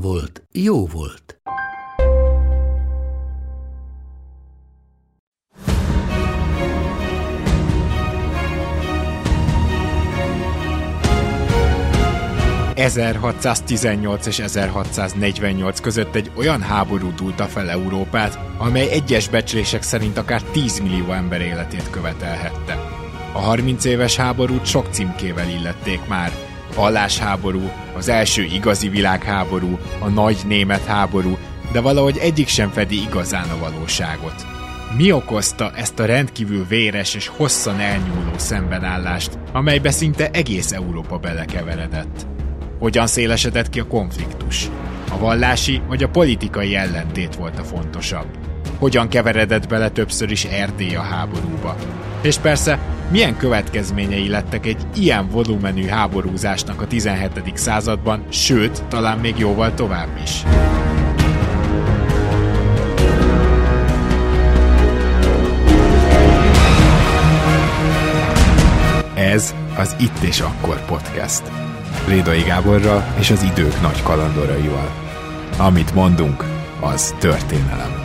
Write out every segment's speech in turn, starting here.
volt, jó volt. ...1618 és 1648 között egy olyan háború dúlta fel Európát, amely egyes becslések szerint akár 10 millió ember életét követelhette. A 30 éves háborút sok címkével illették már, vallásháború, az első igazi világháború, a nagy német háború, de valahogy egyik sem fedi igazán a valóságot. Mi okozta ezt a rendkívül véres és hosszan elnyúló szembenállást, amelybe szinte egész Európa belekeveredett? Hogyan szélesedett ki a konfliktus? A vallási vagy a politikai ellentét volt a fontosabb? Hogyan keveredett bele többször is Erdély a háborúba? És persze, milyen következményei lettek egy ilyen volumenű háborúzásnak a 17. században, sőt, talán még jóval tovább is. Ez az Itt és Akkor podcast. Rédai Gáborral és az idők nagy kalandoraival. Amit mondunk, az történelem.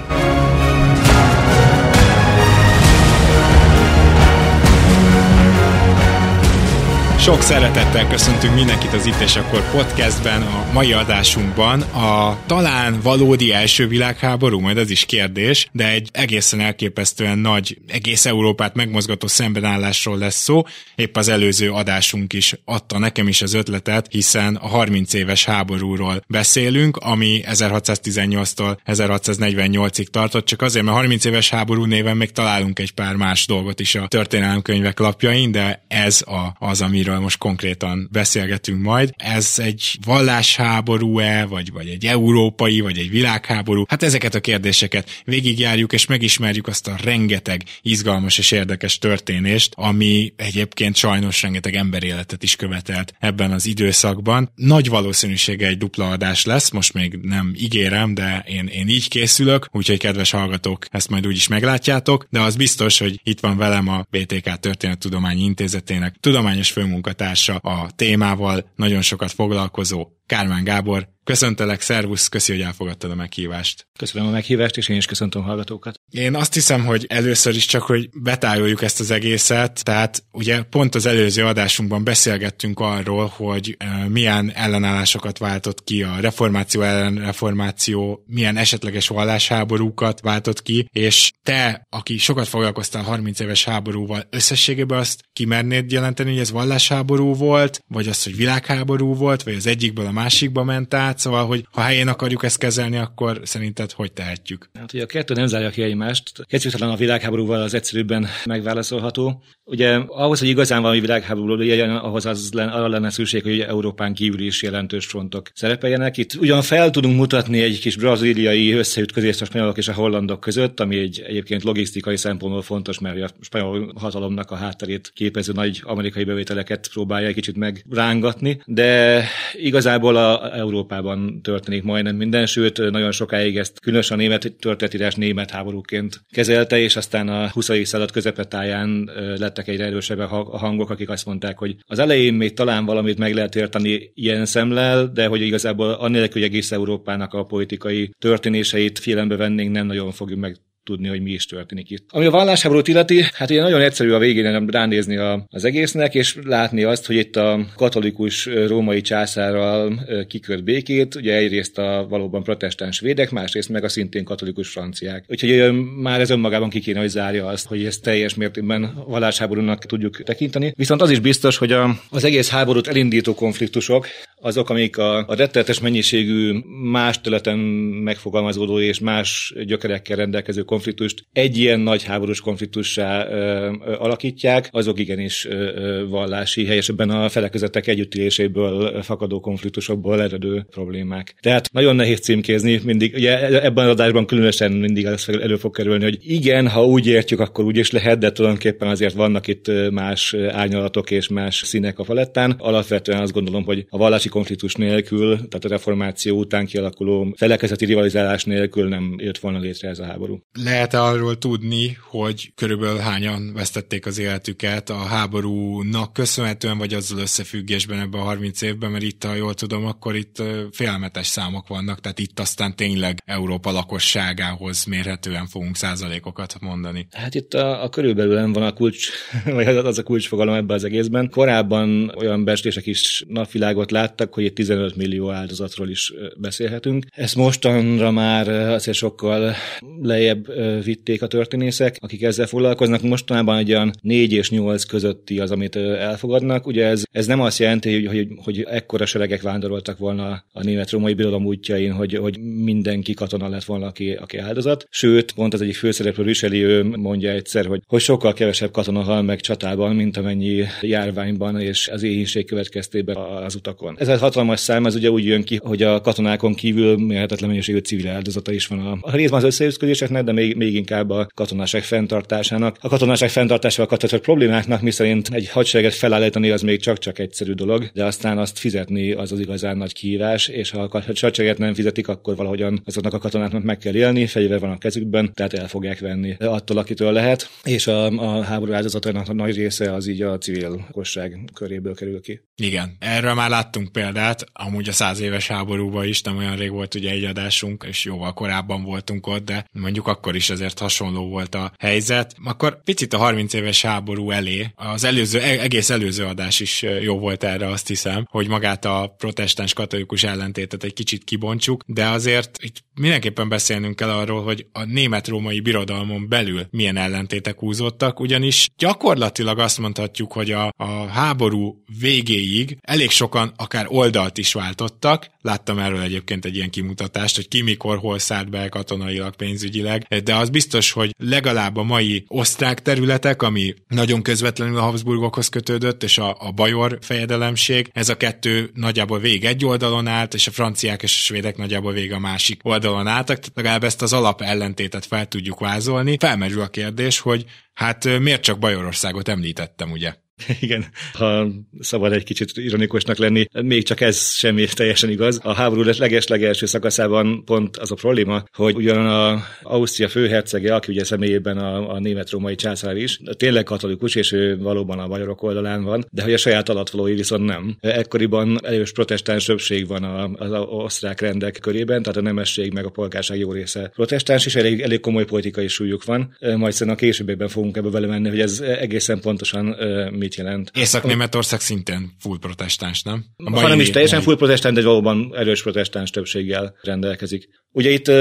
Sok szeretettel köszöntünk mindenkit az Itt és Akkor podcastben, a mai adásunkban a talán valódi első világháború, majd ez is kérdés, de egy egészen elképesztően nagy, egész Európát megmozgató szembenállásról lesz szó. Épp az előző adásunk is adta nekem is az ötletet, hiszen a 30 éves háborúról beszélünk, ami 1618-tól 1648-ig tartott, csak azért, mert 30 éves háború néven még találunk egy pár más dolgot is a történelemkönyvek lapjain, de ez a, az, amiről amiről most konkrétan beszélgetünk majd. Ez egy vallásháború-e, vagy, vagy egy európai, vagy egy világháború? Hát ezeket a kérdéseket végigjárjuk, és megismerjük azt a rengeteg izgalmas és érdekes történést, ami egyébként sajnos rengeteg emberéletet is követelt ebben az időszakban. Nagy valószínűsége egy dupla adás lesz, most még nem ígérem, de én, én így készülök, úgyhogy kedves hallgatók, ezt majd úgy is meglátjátok, de az biztos, hogy itt van velem a BTK Történettudományi Intézetének tudományos főmunkája munkatársa a témával, nagyon sokat foglalkozó Kármán Gábor. Köszöntelek, szervusz, köszi, hogy elfogadtad a meghívást. Köszönöm a meghívást, és én is köszöntöm a hallgatókat. Én azt hiszem, hogy először is csak, hogy betájoljuk ezt az egészet, tehát ugye pont az előző adásunkban beszélgettünk arról, hogy milyen ellenállásokat váltott ki a reformáció ellen reformáció, milyen esetleges vallásháborúkat váltott ki, és te, aki sokat foglalkoztál 30 éves háborúval, összességében azt kimernéd jelenteni, hogy ez vallásháború volt, vagy az, hogy világháború volt, vagy az egyikből a másikba ment át, szóval, hogy ha helyén akarjuk ezt kezelni, akkor szerinted hogy tehetjük? Hát ugye a kettő nem zárja ki egymást. Talán a világháborúval az egyszerűbben megválaszolható. Ugye ahhoz, hogy igazán valami világháború legyen, ahhoz az lenne, arra lenne szükség, hogy Európán kívül is jelentős frontok szerepeljenek. Itt ugyan fel tudunk mutatni egy kis braziliai összeütközést a spanyolok és a hollandok között, ami egy egyébként logisztikai szempontból fontos, mert a spanyol hatalomnak a hátterét képező nagy amerikai bevételeket próbálja egy kicsit megrángatni, de igazából a Európában történik majdnem minden, sőt nagyon sokáig ezt különösen a német történetírás német háborúként kezelte, és aztán a 20. század közepetáján lettek egyre erősebbek a hangok, akik azt mondták, hogy az elején még talán valamit meg lehet érteni ilyen szemlel, de hogy igazából annélkül, hogy egész Európának a politikai történéseit figyelembe vennénk, nem nagyon fogjuk meg tudni, hogy mi is történik itt. Ami a vallásháborút illeti, hát ugye nagyon egyszerű a végén ránézni a, az egésznek, és látni azt, hogy itt a katolikus római császárral kikört békét, ugye egyrészt a valóban protestáns védek, másrészt meg a szintén katolikus franciák. Úgyhogy már ez önmagában ki kéne, hogy zárja azt, hogy ezt teljes mértékben vallásháborúnak tudjuk tekinteni. Viszont az is biztos, hogy a, az egész háborút elindító konfliktusok, azok, amik a, a rettenetes mennyiségű más területen megfogalmazódó és más gyökerekkel rendelkező konfliktust egy ilyen nagy háborús konfliktussá ö, ö, alakítják, azok igenis ö, ö, vallási, helyesebben a felekezetek együttéléséből fakadó konfliktusokból eredő problémák. Tehát nagyon nehéz címkézni, mindig, ugye ebben az adásban különösen mindig ez elő fog kerülni, hogy igen, ha úgy értjük, akkor úgy is lehet, de tulajdonképpen azért vannak itt más árnyalatok és más színek a falettán. Alapvetően azt gondolom, hogy a vallási konfliktus nélkül, tehát a reformáció után kialakuló felekezeti rivalizálás nélkül nem jött volna létre ez a háború. Lehet-e arról tudni, hogy körülbelül hányan vesztették az életüket a háborúnak köszönhetően, vagy azzal összefüggésben ebben a 30 évben, mert itt, ha jól tudom, akkor itt félmetes számok vannak, tehát itt aztán tényleg Európa lakosságához mérhetően fogunk százalékokat mondani. Hát itt a, a körülbelül van a kulcs, vagy az a kulcsfogalom ebben az egészben. Korábban olyan bestések is napvilágot láttak, hogy itt 15 millió áldozatról is beszélhetünk. Ezt mostanra már azért sokkal lejjebb vitték a történészek, akik ezzel foglalkoznak. Mostanában egy olyan 4 és 8 közötti az, amit elfogadnak. Ugye ez, ez nem azt jelenti, hogy, hogy, hogy ekkora seregek vándoroltak volna a német-római birodalom útjain, hogy, hogy mindenki katona lett volna, aki, aki áldozat. Sőt, pont az egyik főszereplő Richelieu mondja egyszer, hogy, hogy sokkal kevesebb katona hal meg csatában, mint amennyi járványban és az éhínség következtében az utakon. Ez a hatalmas szám, ez ugye úgy jön ki, hogy a katonákon kívül mérhetetlen mennyiségű civil áldozata is van a, a részben az összeütközéseknek, de még, még inkább a katonáság fenntartásának. A katonáság fenntartásával kapcsolatos problémáknak, miszerint egy hadsereget felállítani az még csak-csak egyszerű dolog, de aztán azt fizetni az az igazán nagy kihívás, és ha a hadsereget nem fizetik, akkor valahogyan azoknak a katonáknak meg kell élni, fegyver van a kezükben, tehát el fogják venni attól, akitől lehet, és a, a háború áldozatának a nagy része az így a civil lakosság köréből kerül ki. Igen, erről már láttunk példát, amúgy a száz éves háborúban is, nem olyan rég volt ugye egy adásunk, és jóval korábban voltunk ott, de mondjuk akkor is azért hasonló volt a helyzet. Akkor picit a 30 éves háború elé, az előző, e- egész előző adás is jó volt erre, azt hiszem, hogy magát a protestáns katolikus ellentétet egy kicsit kibontsuk, de azért itt mindenképpen beszélnünk kell arról, hogy a német-római birodalmon belül milyen ellentétek húzódtak, ugyanis gyakorlatilag azt mondhatjuk, hogy a, a háború végéig elég sokan akár oldalt is váltottak, láttam erről egyébként egy ilyen kimutatást, hogy ki mikor hol szállt be katonailag, pénzügyileg, de az biztos, hogy legalább a mai osztrák területek, ami nagyon közvetlenül a Habsburgokhoz kötődött, és a, a Bajor fejedelemség, ez a kettő nagyjából vég egy oldalon állt, és a franciák és a svédek nagyjából vég a másik oldalon álltak, tehát legalább ezt az alap ellentétet fel tudjuk vázolni. Felmerül a kérdés, hogy hát miért csak Bajorországot említettem, ugye? Igen, ha szabad egy kicsit ironikusnak lenni, még csak ez semmi teljesen igaz. A háború leges-legelső szakaszában pont az a probléma, hogy ugyan a Ausztria főhercege, aki ugye személyében a, a német-római császár is, tényleg katolikus, és ő valóban a magyarok oldalán van, de hogy a saját alattvalói viszont nem. Ekkoriban erős protestáns többség van az osztrák rendek körében, tehát a nemesség meg a polgárság jó része protestáns, és elég, elég komoly politikai súlyuk van. Majd szerintem a későbbiekben fogunk ebbe belemenni, hogy ez egészen pontosan mit mit jelent. Észak-Németország szintén full protestáns, nem? A ha nem is teljesen full protestáns, de valóban erős protestáns többséggel rendelkezik. Ugye itt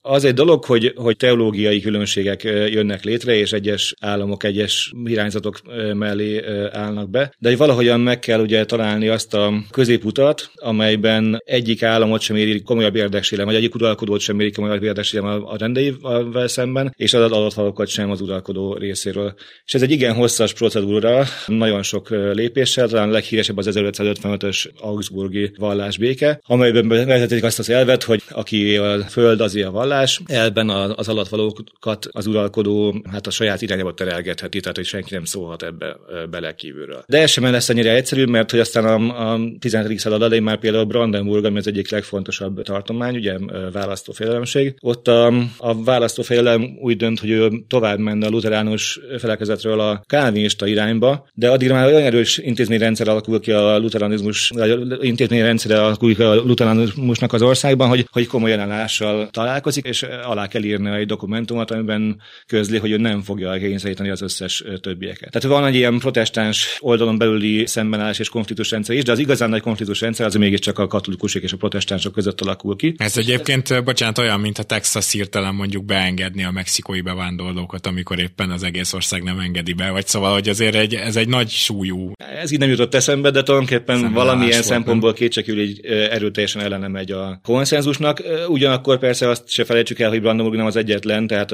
az egy dolog, hogy, hogy teológiai különbségek jönnek létre, és egyes államok egyes irányzatok mellé állnak be, de hogy valahogyan meg kell ugye találni azt a középutat, amelyben egyik államot sem éri komolyabb érdeksélem, vagy egyik uralkodót sem éri komolyabb érdeksélem a, rendeivel szemben, és az adatfalokat sem az uralkodó részéről. És ez egy igen hosszas procedúra, nagyon sok lépéssel, talán leghíresebb az 1555-ös Augsburgi vallásbéke, amelyben vezetik azt az elvet, hogy aki föld az a vallás, elben az alatvalókat az uralkodó hát a saját irányába terelgetheti, tehát hogy senki nem szólhat ebbe bele kívülről. De ez sem lesz annyira egyszerű, mert hogy aztán a, a 17. század elején már például Brandenburg, ami az egyik legfontosabb tartomány, ugye választófélelemség, ott a, a választófélelem úgy dönt, hogy ő tovább menne a luteránus felekezetről a kálvinista irányba, de addig már olyan erős intézményrendszer alakul ki a luteranizmus, intézményrendszer alakul ki a luteranizmusnak az országban, hogy, hogy komolyan mással találkozik, és alá kell írni egy dokumentumot, amiben közli, hogy ő nem fogja kényszeríteni az összes többieket. Tehát van egy ilyen protestáns oldalon belüli szembenállás és konfliktusrendszer is, de az igazán nagy konfliktusrendszer az mégiscsak a katolikusok és a protestánsok között alakul ki. Ez egyébként, bocsánat, olyan, mint a Texas hirtelen mondjuk beengedni a mexikói bevándorlókat, amikor éppen az egész ország nem engedi be, vagy szóval, hogy azért egy, ez egy nagy súlyú. Ez így nem jutott eszembe, de tulajdonképpen valamilyen szempontból kétségül így erőteljesen ellene megy a konszenzusnak. Ugyanakkor persze azt se felejtsük el, hogy Brandenburg nem az egyetlen, tehát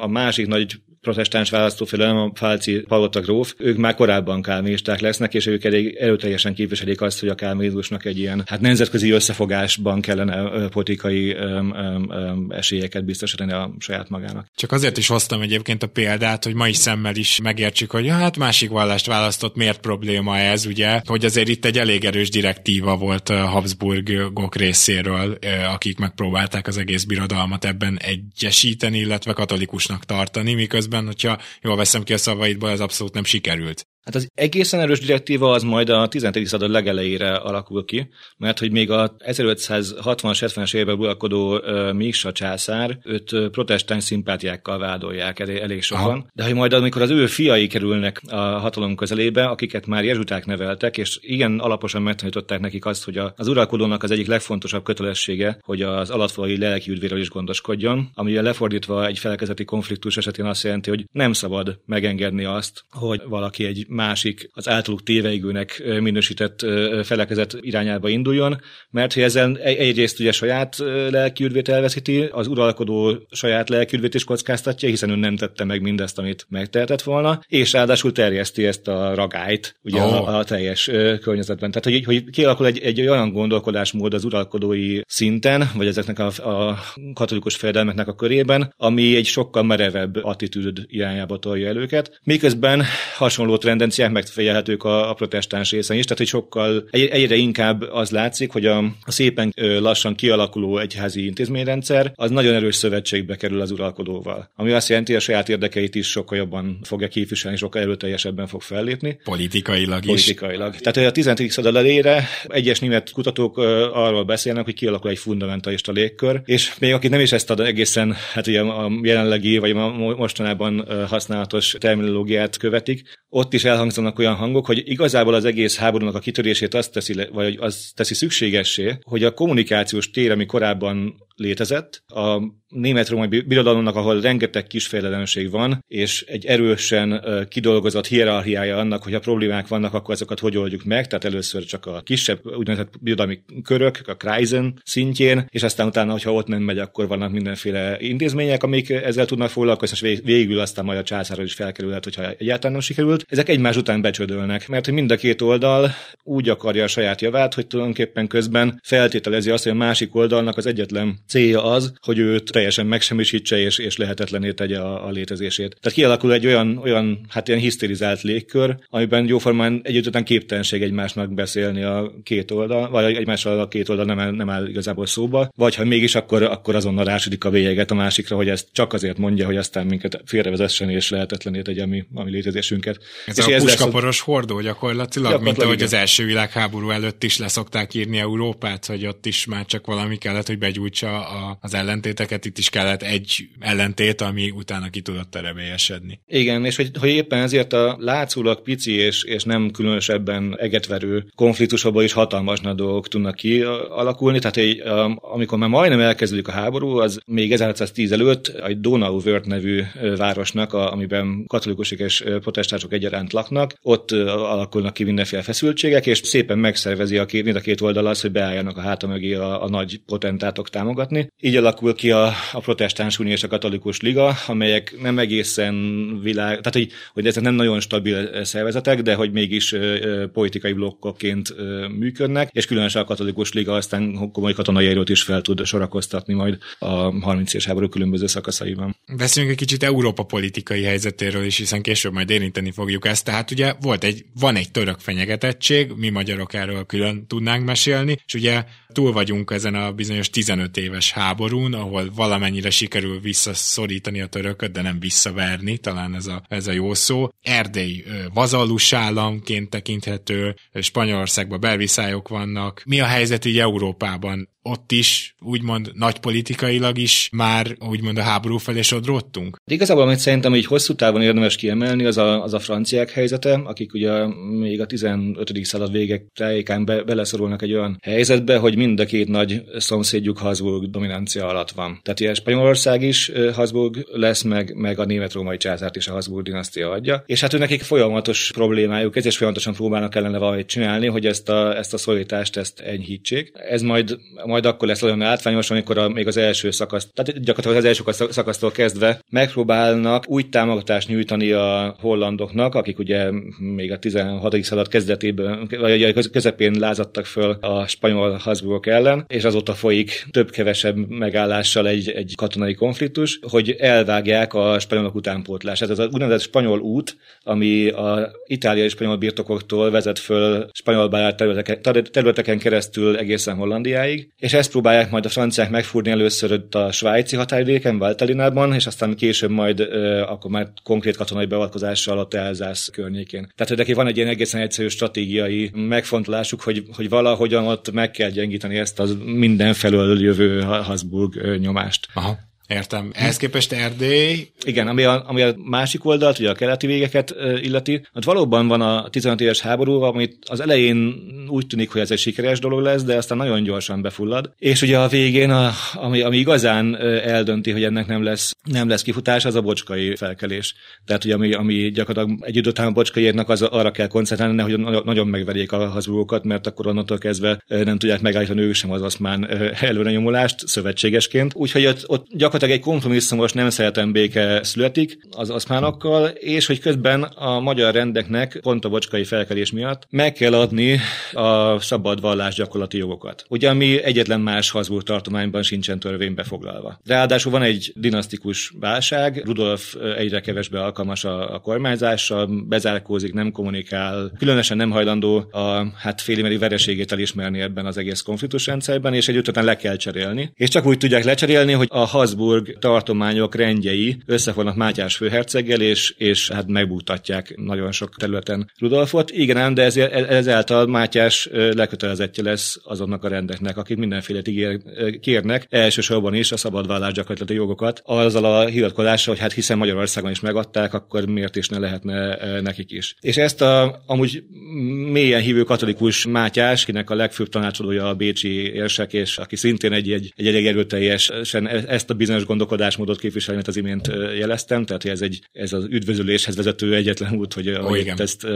a másik nagy protestáns választófélelem, a Fálci Palota gróf, ők már korábban kálméisták lesznek, és ők elég erőteljesen képviselik azt, hogy a kálméizmusnak egy ilyen hát nemzetközi összefogásban kellene politikai um, um, um, esélyeket biztosítani a saját magának. Csak azért is hoztam egyébként a példát, hogy mai szemmel is megértsük, hogy hát másik vallást választott, miért probléma ez, ugye, hogy azért itt egy elég erős direktíva volt Habsburgok részéről, akik megpróbálták az egész birodalmat ebben egyesíteni, illetve katolikusnak tartani, miközben közben, hogyha jól veszem ki a szavaidból, ez abszolút nem sikerült. Hát az egészen erős direktíva az majd a 14. század legelejére alakul ki, mert hogy még a 1560-70-es években uralkodó uh, Miksa császár őt protestáns szimpátiákkal vádolják elég, elég sokan, Aha. de hogy majd amikor az ő fiai kerülnek a hatalom közelébe, akiket már jezsuták neveltek, és igen alaposan megtanították nekik azt, hogy az uralkodónak az egyik legfontosabb kötelessége, hogy az alatfalai lelki üdvéről is gondoskodjon, ami lefordítva egy felekezeti konfliktus esetén azt jelenti, hogy nem szabad megengedni azt, hogy valaki egy másik az általuk téveigőnek minősített felekezet irányába induljon, mert hogy ezzel egyrészt ugye saját lelkiüdvét elveszíti, az uralkodó saját lelkiüdvét is kockáztatja, hiszen ő nem tette meg mindezt, amit megtehetett volna, és ráadásul terjeszti ezt a ragályt ugye oh. a, a teljes környezetben. Tehát, hogy, hogy kialakul egy, egy olyan gondolkodásmód az uralkodói szinten, vagy ezeknek a, a katolikus fejedelmeknek a körében, ami egy sokkal merevebb attitűd irányába tolja el őket, miközben hasonló trend tendenciák megfigyelhetők a, a protestáns részen is, tehát hogy sokkal egy, egyre inkább az látszik, hogy a, a szépen lassan kialakuló egyházi intézményrendszer az nagyon erős szövetségbe kerül az uralkodóval. Ami azt jelenti, hogy a saját érdekeit is sokkal jobban fogja képviselni, sokkal erőteljesebben fog fellépni. Politikailag is. Politikailag. Tehát a 15. század elejére egyes német kutatók arról beszélnek, hogy kialakul egy fundamentalista légkör, és még akik nem is ezt ad egészen, hát ugye a jelenlegi vagy a mostanában használatos terminológiát követik, ott is elhangzanak olyan hangok, hogy igazából az egész háborúnak a kitörését azt teszi, vagy az teszi szükségessé, hogy a kommunikációs tér, ami korábban létezett, a német-római birodalomnak, ahol rengeteg kisfejledenség van, és egy erősen kidolgozott hierarchiája annak, hogy ha problémák vannak, akkor azokat hogy oldjuk meg, tehát először csak a kisebb úgynevezett birodalmi körök, a Kreisen szintjén, és aztán utána, hogyha ott nem megy, akkor vannak mindenféle intézmények, amik ezzel tudnak foglalkozni, és végül aztán majd a császárral is felkerülhet, hogyha egyáltalán nem sikerült. Ezek egymás után becsödölnek, mert hogy mind a két oldal úgy akarja a saját javát, hogy tulajdonképpen közben feltételezi azt, hogy a másik oldalnak az egyetlen célja az, hogy őt teljesen megsemmisítse és, és lehetetlené tegye a, a létezését. Tehát kialakul egy olyan, olyan hát ilyen hisztérizált légkör, amiben jóformán együtt után képtelenség egymásnak beszélni a két oldal, vagy egymással a két oldal nem áll, nem áll igazából szóba, vagy ha mégis, akkor, akkor azonnal rásodik a véget a másikra, hogy ezt csak azért mondja, hogy aztán minket félrevezessen és lehetetlené tegye a mi, a mi létezésünket. Ez és a ez puskaporos lesz, hordó gyakorlatilag, gyakorlatilag, mint ahogy az első világháború előtt is leszokták írni Európát, hogy ott is már csak valami kellett, hogy begyújtsa a, az ellentéteket, itt is kellett egy ellentét, ami utána ki tudott terebélyesedni. Igen, és hogy, hogy éppen ezért a látszólag pici és, és nem különösebben egetverő konfliktusokból is hatalmas nagy dolgok tudnak kialakulni, tehát egy, amikor már majdnem elkezdődik a háború, az még 1610 előtt egy Donauwörth nevű városnak, a, amiben katolikusok és protestánsok egyaránt laknak, ott alakulnak ki mindenféle feszültségek, és szépen megszervezi a két, mind a két oldal az, hogy beálljanak a háta mögé a, a nagy potentátok támogatni. Így alakul ki a, a protestáns unió és a katolikus liga, amelyek nem egészen világ, tehát hogy, hogy ezek nem nagyon stabil szervezetek, de hogy mégis politikai blokkokként működnek, és különösen a katolikus liga aztán komoly katonai erőt is fel tud sorakoztatni majd a 30 es háború különböző szakaszaiban. Beszéljünk egy kicsit Európa politikai helyzetéről is, hiszen később majd érinteni fogjuk ezt. Tehát ugye volt egy, van egy török fenyegetettség, mi magyarok erről külön tudnánk mesélni, és ugye túl vagyunk ezen a bizonyos 15 éves háborún, ahol valamennyire sikerül visszaszorítani a törököt, de nem visszaverni, talán ez a, ez a jó szó. Erdély vazallus államként tekinthető, Spanyolországban belviszályok vannak. Mi a helyzet így Európában? Ott is úgymond nagy politikailag is már úgymond a háború felé sodródtunk? De igazából, amit szerintem így hosszú távon érdemes kiemelni, az a, az a franciák helyzete, akik ugye még a 15. század végek tájékán be, beleszorulnak egy olyan helyzetbe, hogy mind a két nagy szomszédjuk Habsburg dominancia alatt van. Tehát ilyen Spanyolország is Habsburg lesz, meg, meg a német-római császárt is a Habsburg dinasztia adja. És hát ő nekik folyamatos problémájuk, ez is folyamatosan próbálnak ellene valamit csinálni, hogy ezt a, ezt a szorítást ezt enyhítsék. Ez majd, majd akkor lesz olyan látványos, amikor a, még az első szakasz, tehát gyakorlatilag az első szakasztól kezdve megpróbálnak úgy támogatást nyújtani a hollandoknak, akik ugye még a 16. század kezdetében, vagy közepén lázadtak föl a spanyol Habsburgok ellen, és azóta folyik több-kevesebb megállással egy, egy katonai konfliktus, hogy elvágják a spanyolok utánpótlását. Ez az úgynevezett spanyol út, ami a itáliai spanyol birtokoktól vezet föl spanyol területeken, területeken keresztül egészen Hollandiáig, és ezt próbálják majd a franciák megfúrni először a svájci határvidéken, Valtelinában, és aztán később majd uh, akkor már konkrét katonai beavatkozással a Elzász környékén. Tehát neki van egy ilyen egészen egyszerű stratégiai megfontolásuk, hogy, hogy valahogyan ott meg kell gyengíteni ezt az mindenfelől jövő Habsburg nyomást. Aha. Értem. Ehhez képest Erdély... Igen, ami a, ami a másik oldalt, ugye a keleti végeket illeti, ott valóban van a 15 éves háború, amit az elején úgy tűnik, hogy ez egy sikeres dolog lesz, de aztán nagyon gyorsan befullad. És ugye a végén, a, ami, ami igazán eldönti, hogy ennek nem lesz, nem lesz kifutás, az a bocskai felkelés. Tehát ugye ami, ami gyakorlatilag egy idő után a bocskai érnek, az arra kell koncentrálni, hogy nagyon megverjék a hazugókat, mert akkor onnantól kezdve nem tudják megállítani ők sem az oszmán előrenyomulást szövetségesként. Úgyhogy ott, ott gyakorlatilag gyakorlatilag egy kompromisszumos nem szeretem béke születik az aszmánokkal, és hogy közben a magyar rendeknek pont a bocskai felkelés miatt meg kell adni a szabad vallás gyakorlati jogokat. Ugye, ami egyetlen más Habsburg tartományban sincsen törvénybe foglalva. Ráadásul van egy dinasztikus válság, Rudolf egyre kevesbe alkalmas a, a kormányzásra, bezárkózik, nem kommunikál, különösen nem hajlandó a hát félimeri vereségét elismerni ebben az egész konfliktus rendszerben, és egy után le kell cserélni. És csak úgy tudják lecserélni, hogy a Habsburg Habsburg tartományok rendjei összefognak Mátyás főherceggel, és, és hát megbújtatják nagyon sok területen Rudolfot. Igen, de ez, ezáltal Mátyás lekötelezettje lesz azonnak a rendeknek, akik mindenféle ígér, kérnek, elsősorban is a szabadvállás gyakorlati jogokat, azzal a hivatkozással, hogy hát hiszen Magyarországon is megadták, akkor miért is ne lehetne nekik is. És ezt a amúgy mélyen hívő katolikus Mátyás, kinek a legfőbb tanácsadója a bécsi érsek, és aki szintén egy, egy, egy elég erőteljesen e, ezt a bizonyos bizonyos gondolkodásmódot képvisel, amit az imént jeleztem, tehát hogy ez, egy, ez az üdvözüléshez vezető egyetlen út, hogy, oh, hogy ezt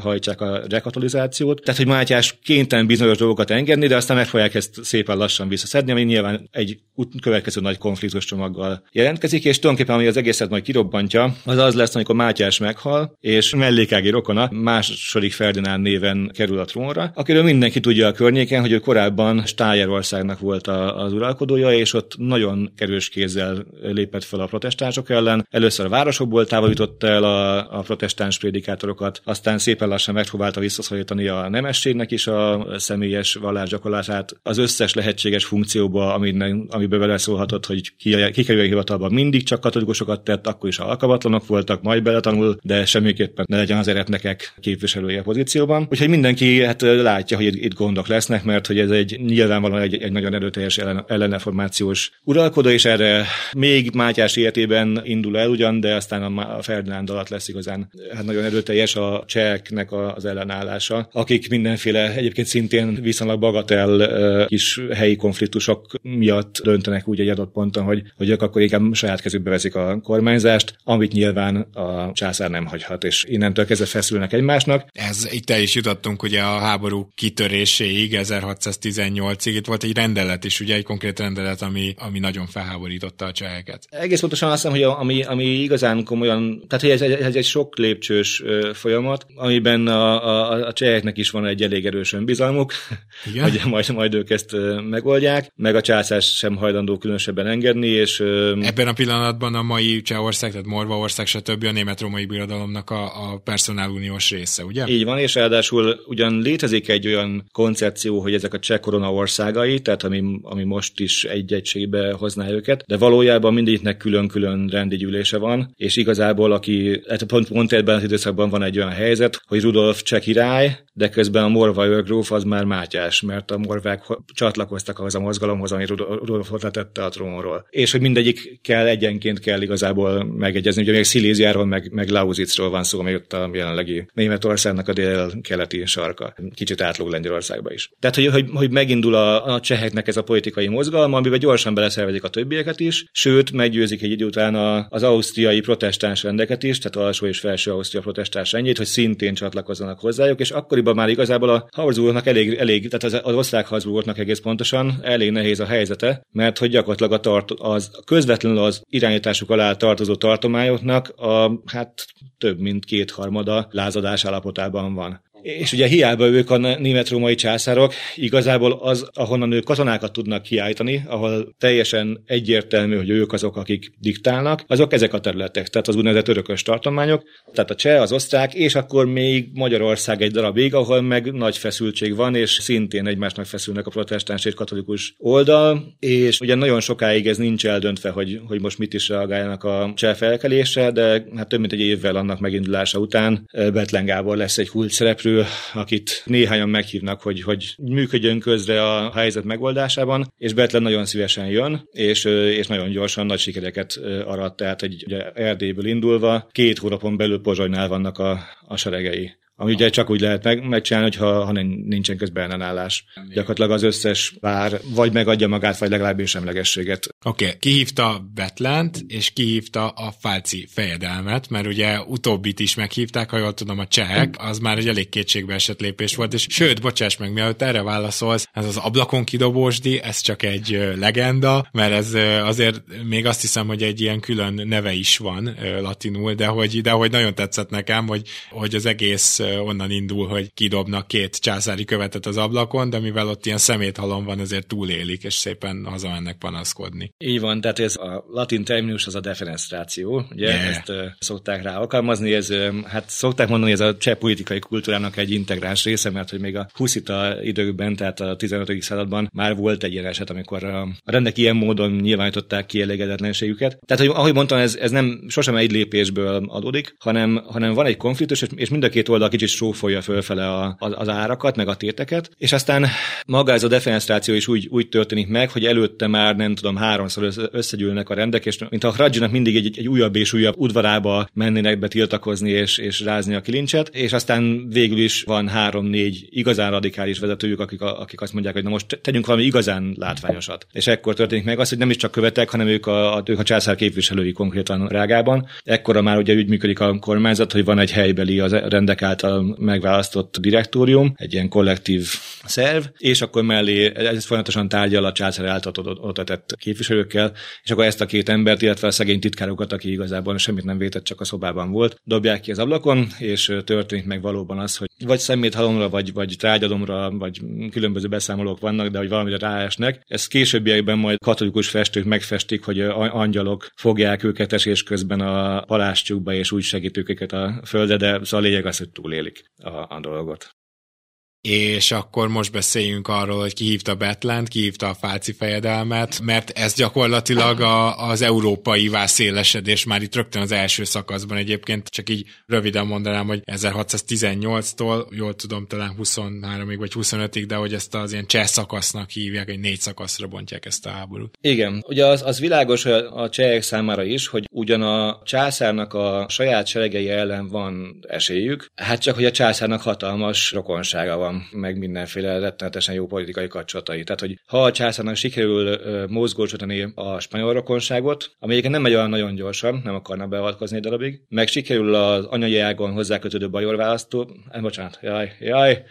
hajtsák a rekatolizációt. Tehát, hogy Mátyás kénytelen bizonyos dolgokat engedni, de aztán megpróbálják ezt szépen lassan visszaszedni, ami nyilván egy következő nagy konfliktus csomaggal jelentkezik, és tulajdonképpen ami az egészet majd kirobbantja, az az lesz, amikor Mátyás meghal, és mellékági rokona második Ferdinánd néven kerül a trónra, akiről mindenki tudja a környéken, hogy ő korábban Stájerországnak volt az uralkodója, és ott nagyon kerős kézzel lépett fel a protestánsok ellen. Először a városokból távolította el a, a protestáns prédikátorokat, aztán szépen lassan megpróbálta visszaszorítani a nemességnek is a személyes vallásgyakorlását az összes lehetséges funkcióba, amiben, amiben beleszólhatott, hogy kikerüljön hivatalba mindig csak katolikusokat tett, akkor is alkalmatlanok voltak, majd beletanul, de semmiképpen ne legyen az eretnekek képviselője a pozícióban. Úgyhogy mindenki hát látja, hogy itt gondok lesznek, mert hogy ez egy nyilvánvalóan egy, egy nagyon erőteljes ellen, elleneformációs uralkodó, és erre még Mátyás életében indul el ugyan, de aztán a Ferdinánd alatt lesz igazán hát nagyon erőteljes a cseheknek az ellenállása, akik mindenféle egyébként szintén viszonylag bagatel kis helyi konfliktusok miatt döntenek úgy egy adott ponton, hogy, hogy ők akkor inkább saját kezükbe veszik a kormányzást, amit nyilván a császár nem hagyhat, és innentől kezdve feszülnek egymásnak. Ez itt el is jutottunk ugye a háború kitöréséig, 1618-ig, itt volt egy rendelet is, ugye egy konkrét rendelet, ami, ami nagyon felháborít megszólította a cseheket. Egész pontosan azt hiszem, hogy ami, ami igazán komolyan, tehát hogy ez, ez, ez egy sok lépcsős folyamat, amiben a, a, a cseheknek is van egy elég erős önbizalmuk, Igen? hogy majd, majd ők ezt megoldják, meg a császás sem hajlandó különösebben engedni, és... Ebben a pillanatban a mai Csehország, tehát Morvaország, stb. a német-római birodalomnak a, a personáluniós része, ugye? Így van, és ráadásul ugyan létezik egy olyan koncepció, hogy ezek a cseh korona országai, tehát ami, ami most is egy egységbe hozná őket, de valójában mindegyiknek külön-külön rendi gyűlése van, és igazából aki, hát pont, pont ebben az időszakban van egy olyan helyzet, hogy Rudolf cseh király, de közben a Morva őrgróf az már Mátyás, mert a morvák csatlakoztak ahhoz a mozgalomhoz, ami Rudolfot letette a trónról. És hogy mindegyik kell, egyenként kell igazából megegyezni. Ugye még Sziléziáról, meg, meg Lausitzról van szó, ami ott a jelenlegi Németországnak a dél-keleti sarka. Kicsit átlóg Lengyelországba is. Tehát, hogy, hogy, hogy megindul a, a cseheknek ez a politikai mozgalma, amiben gyorsan beleszervezik a többieket is, sőt, meggyőzik egy idő után a, az ausztriai protestáns rendeket is, tehát alsó és felső ausztria protestáns rendjét, hogy szintén csatlakozzanak hozzájuk, és akkoriban már igazából a Habsburgoknak elég, elég, tehát az, az osztrák Habsburgoknak egész pontosan elég nehéz a helyzete, mert hogy gyakorlatilag a tart, az közvetlenül az irányításuk alá tartozó tartományoknak a hát több mint kétharmada lázadás állapotában van. És ugye hiába ők a német-római császárok, igazából az, ahonnan ők katonákat tudnak kiállítani, ahol teljesen egyértelmű, hogy ők azok, akik diktálnak, azok ezek a területek, tehát az úgynevezett örökös tartományok, tehát a cseh, az osztrák, és akkor még Magyarország egy darabig, ahol meg nagy feszültség van, és szintén egymásnak feszülnek a protestáns és katolikus oldal, és ugye nagyon sokáig ez nincs eldöntve, hogy, hogy most mit is reagáljanak a cseh felkelésre, de hát több mint egy évvel annak megindulása után Betlen Gábor lesz egy kult szereplő, akit néhányan meghívnak, hogy, hogy működjön közre a helyzet megoldásában, és Betlen nagyon szívesen jön, és, és nagyon gyorsan nagy sikereket arat, tehát egy ugye Erdélyből indulva, két hónapon belül Pozsonynál vannak a, a seregei ami ugye csak úgy lehet meg, megcsinálni, hogyha, ha nincsen közben ellenállás. Gyakorlatilag az összes vár vagy megadja magát, vagy legalábbis semlegességet. Oké, okay. kihívta Betlent, és kihívta a Fálci fejedelmet, mert ugye utóbbit is meghívták, ha jól tudom, a csehek, az már egy elég kétségbe esett lépés volt, és sőt, bocsáss meg, mielőtt erre válaszolsz, ez az ablakon kidobósdi, ez csak egy legenda, mert ez azért még azt hiszem, hogy egy ilyen külön neve is van latinul, de hogy, de hogy nagyon tetszett nekem, hogy, hogy az egész onnan indul, hogy kidobnak két császári követet az ablakon, de mivel ott ilyen szeméthalom van, ezért túlélik, és szépen hazamennek panaszkodni. Így van, tehát ez a latin terminus az a defenestráció, ugye yeah. ezt uh, szokták rá alkalmazni, ez uh, hát szokták mondani, ez a cseh politikai kultúrának egy integráns része, mert hogy még a huszita időkben, tehát a 15. században már volt egy ilyen eset, amikor a, a rendek ilyen módon nyilvánították ki elégedetlenségüket. Tehát, hogy ahogy mondtam, ez, ez nem sosem egy lépésből adódik, hanem, hanem van egy konfliktus, és mind a két oldal kicsit sófolja fölfele a, az árakat, meg a téteket, és aztán maga ez a defenestráció is úgy, úgy történik meg, hogy előtte már nem tudom, háromszor összegyűlnek a rendek, és mint a Radzsinak mindig egy, egy újabb és újabb udvarába mennének be tiltakozni és, és rázni a kilincset, és aztán végül is van három-négy igazán radikális vezetőjük, akik, akik azt mondják, hogy na most tegyünk valami igazán látványosat. És ekkor történik meg az, hogy nem is csak követek, hanem ők a, a, ők a császár képviselői konkrétan Rágában. Ekkora már ugye úgy működik a kormányzat, hogy van egy helybeli az rendek által által megválasztott direktórium, egy ilyen kollektív szerv, és akkor mellé ez folyamatosan tárgyal a császár által oda tett képviselőkkel, és akkor ezt a két embert, illetve a szegény titkárokat, aki igazából semmit nem vétett, csak a szobában volt, dobják ki az ablakon, és történik meg valóban az, hogy vagy szeméthalomra, vagy, vagy trágyalomra, vagy különböző beszámolók vannak, de hogy valamire ráesnek. Ezt későbbiekben majd katolikus festők megfestik, hogy angyalok fogják őket esés közben a palástjukba, és úgy segítők őket a földre, de szóval a lényeg az, hogy túlélik a, a dolgot és akkor most beszéljünk arról, hogy ki hívta Betlent, ki hívta a Fáci fejedelmet, mert ez gyakorlatilag a, az európai szélesedés már itt rögtön az első szakaszban. Egyébként, csak így röviden mondanám, hogy 1618-tól, jól tudom, talán 23-ig vagy 25-ig, de hogy ezt az ilyen cseh szakasznak hívják, egy négy szakaszra bontják ezt a háborút. Igen, ugye az, az világos a, a csehek számára is, hogy ugyan a császárnak a saját seregei ellen van esélyük, hát csak hogy a császárnak hatalmas rokonsága van meg mindenféle rettenetesen jó politikai kapcsolatai. Tehát, hogy ha a császárnak sikerül mozgósítani a spanyol rokonságot, ami nem megy olyan nagyon gyorsan, nem akarnak beavatkozni egy darabig, meg sikerül az anyai ágon hozzákötődő bajor választó, eh, bocsánat, jaj, jaj,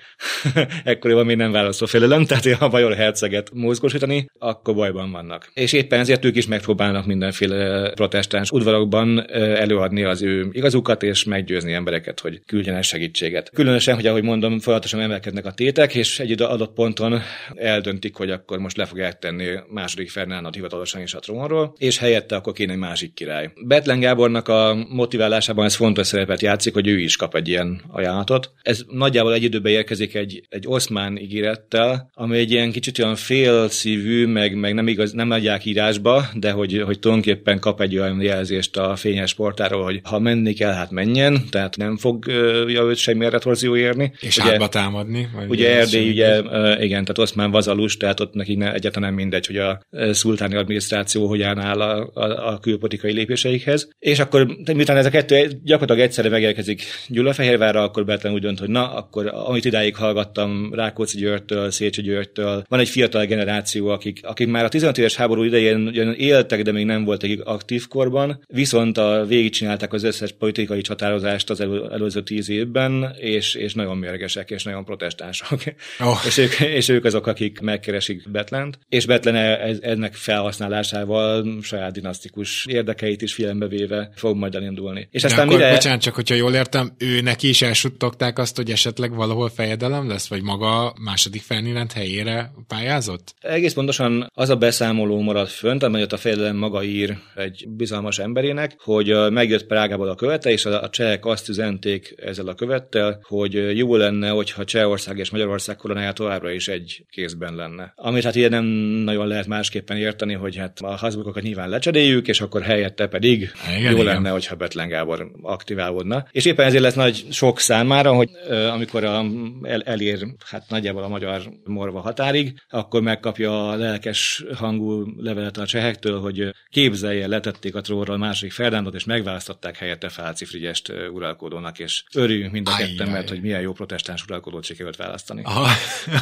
ekkoriban még nem választó félelem, tehát a bajor herceget mozgósítani, akkor bajban vannak. És éppen ezért ők is megpróbálnak mindenféle protestáns udvarokban előadni az ő igazukat, és meggyőzni embereket, hogy küldjenek segítséget. Különösen, hogy ahogy mondom, folyamatosan emelkedik emelkednek a tétek, és egy adott ponton eldöntik, hogy akkor most le fogják tenni második Fernándot hivatalosan is a trónról, és helyette akkor kéne egy másik király. Betlen Gábornak a motiválásában ez fontos szerepet játszik, hogy ő is kap egy ilyen ajánlatot. Ez nagyjából egy időben érkezik egy, egy oszmán ígérettel, ami egy ilyen kicsit olyan félszívű, meg, meg nem igaz, nem adják írásba, de hogy, hogy tulajdonképpen kap egy olyan jelzést a fényes sportáról, hogy ha menni kell, hát menjen, tehát nem fogja őt semmi retorzió érni. És ugye, hátba támadni? Ugye Erdély, ugye, igen, tehát oszmán vazalus, tehát ott nekik ne, egyáltalán nem mindegy, hogy a szultáni adminisztráció hogyan áll a, a, a külpolitikai lépéseikhez. És akkor, miután ez a kettő gyakorlatilag egyszerre megérkezik Gyulafehérvárra, akkor Betlen úgy dönt, hogy na, akkor amit idáig hallgattam Rákóczi Györgytől, Szécsi Györgytől, van egy fiatal generáció, akik, akik már a 15 éves háború idején éltek, de még nem voltak aktív korban, viszont a végigcsinálták az összes politikai csatározást az elő, előző tíz évben, és, és nagyon mérgesek, és nagyon protestánsok. Oh. És, ők, és ők azok, akik megkeresik Betlent, és Betlen e, ennek felhasználásával saját dinasztikus érdekeit is figyelembe véve fog majd elindulni. És De aztán akkor, mire... bocsánat, csak hogyha jól értem, ő neki is elsuttogták azt, hogy esetleg valahol fejedelem lesz, vagy maga második Ferdinand helyére pályázott? Egész pontosan az a beszámoló maradt fönt, amelyet a fejedelem maga ír egy bizalmas emberének, hogy megjött Prágából a követe, és a csehek azt üzenték ezzel a követtel, hogy jó lenne, hogyha Csehország és Magyarország koronája továbbra is egy kézben lenne. Amit hát ilyen nem nagyon lehet másképpen érteni, hogy hát a Habsburgokat nyilván lecseréljük, és akkor helyette pedig igen, jó igen. lenne, hogyha Betlen Gábor aktiválódna. És éppen ezért lesz nagy sok számára, hogy amikor a, el, elér hát nagyjából a magyar morva határig, akkor megkapja a lelkes hangú levelet a csehektől, hogy képzelje, letették a trónról második Ferdándot, és megválasztották helyette Fálci Frigyest uralkodónak, és örüljünk mind a ketten, mert hogy milyen jó protestáns uralkodót sikerült választani.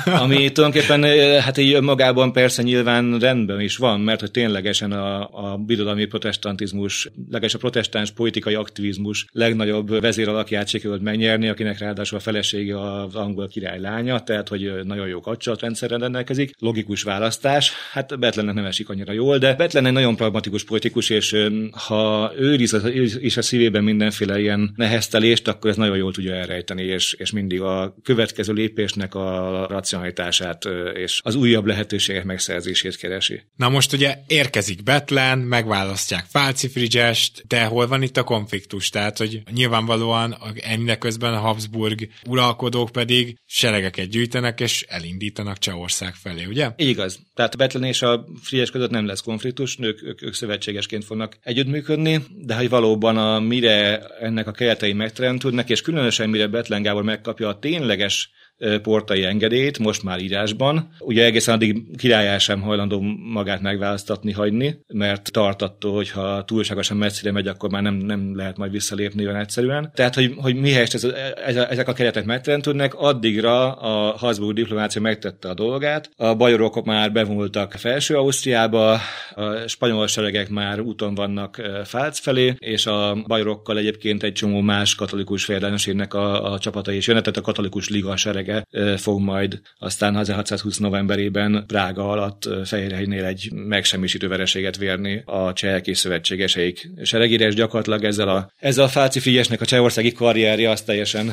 Ami tulajdonképpen hát így magában persze nyilván rendben is van, mert hogy ténylegesen a, a birodalmi protestantizmus, legalábbis a protestáns politikai aktivizmus legnagyobb vezéralakját sikerült megnyerni, akinek ráadásul a felesége az angol király lánya, tehát hogy nagyon jó kapcsolatrendszerrel rendelkezik. Logikus választás. Hát Betlennek nem esik annyira jól, de Betlen egy nagyon pragmatikus politikus, és ha őriz is a szívében mindenféle ilyen neheztelést, akkor ez nagyon jól tudja elrejteni, és, és mindig a következő lépésnek a racionalitását és az újabb lehetőségek megszerzését keresi. Na most ugye érkezik Betlen, megválasztják Fálci Frigyest, de hol van itt a konfliktus? Tehát, hogy nyilvánvalóan mindeközben a Habsburg uralkodók pedig seregeket gyűjtenek és elindítanak Csehország felé, ugye? Igaz. Tehát Betlen és a Frigyes között nem lesz konfliktus, ők, ők, ők szövetségesként fognak együttműködni, de hogy valóban a, mire ennek a keretei megteremtődnek, és különösen mire Betlen Gábor megkapja a tényleges portai engedélyt, most már írásban. Ugye egészen addig királyá sem hajlandó magát megválasztatni, hagyni, mert tart attól, hogy ha túlságosan messzire megy, akkor már nem, nem lehet majd visszalépni olyan egyszerűen. Tehát, hogy, hogy mihez ez, ez, ezek a keretek megteremtődnek, addigra a Habsburg diplomácia megtette a dolgát. A bajorok már bevonultak Felső Ausztriába, a spanyol seregek már úton vannak Fálc felé, és a bajorokkal egyébként egy csomó más katolikus fejedelmeségnek a, a csapatai is jönnek, tehát a katolikus liga sereg serege fog majd aztán 1620 novemberében Prága alatt Fehérhegynél egy megsemmisítő vereséget vérni a csehek és szövetségeseik seregére, és gyakorlatilag ezzel a, ezzel a Fáci Figyesnek a csehországi karrierje az teljesen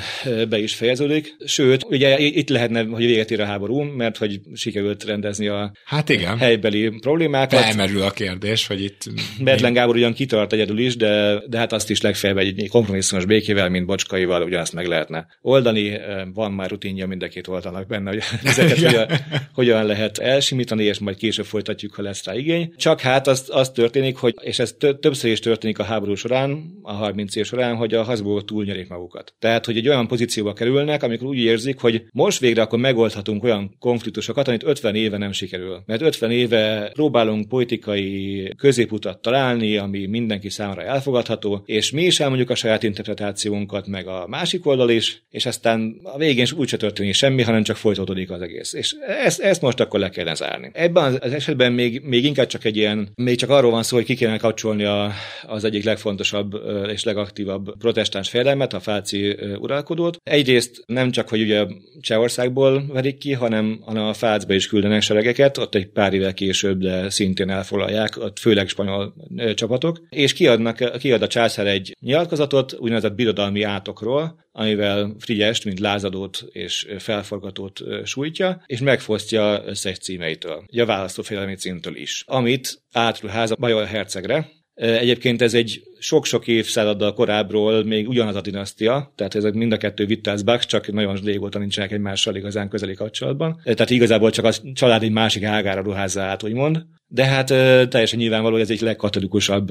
be is fejeződik. Sőt, ugye itt lehetne, hogy véget ér a háború, mert hogy sikerült rendezni a hát igen. helybeli problémákat. Felmerül a kérdés, hogy itt... Betlen Gábor ugyan kitart egyedül is, de, de hát azt is legfeljebb egy kompromisszumos békével, mint Bocskaival, ugyanazt meg lehetne oldani. Van már rutinja mind a két oldalnak benne, hogy ezeket hogyan, hogyan lehet elsimítani, és majd később folytatjuk, ha lesz rá igény. Csak hát az, az történik, hogy, és ez többször is történik a háború során, a 30 év során, hogy a Habsburgok túlnyerik magukat. Tehát, hogy egy olyan pozícióba kerülnek, amikor úgy érzik, hogy most végre akkor megoldhatunk olyan konfliktusokat, amit 50 éve nem sikerül. Mert 50 éve próbálunk politikai középutat találni, ami mindenki számára elfogadható, és mi is elmondjuk a saját interpretációnkat, meg a másik oldal is, és aztán a végén is úgy se történik semmi, hanem csak folytatódik az egész. És ezt, ezt most akkor le kellene zárni. Ebben az esetben még, még inkább csak egy ilyen, még csak arról van szó, hogy ki kéne kapcsolni a, az egyik legfontosabb és legaktívabb protestáns fejedelmet, a Fáci uralkodót. Egyrészt nem csak, hogy ugye Csehországból verik ki, hanem, hanem a Fácba is küldenek seregeket, ott egy pár évvel később, de szintén elfoglalják, ott főleg spanyol csapatok, és kiadnak, kiad a császár egy nyilatkozatot, úgynevezett birodalmi átokról, amivel Frigyest, mint lázadót és felforgatót sújtja, és megfosztja összes címeitől, a választófélelmi címtől is, amit átruház a Bajor hercegre, Egyébként ez egy sok-sok évszázaddal korábbról még ugyanaz a dinasztia, tehát ezek mind a kettő Wittelsbach, csak nagyon régóta nincsenek egymással igazán közeli kapcsolatban. Tehát igazából csak a család egy másik ágára ruházza át, úgymond. De hát teljesen nyilvánvaló, hogy ez egy legkatolikusabb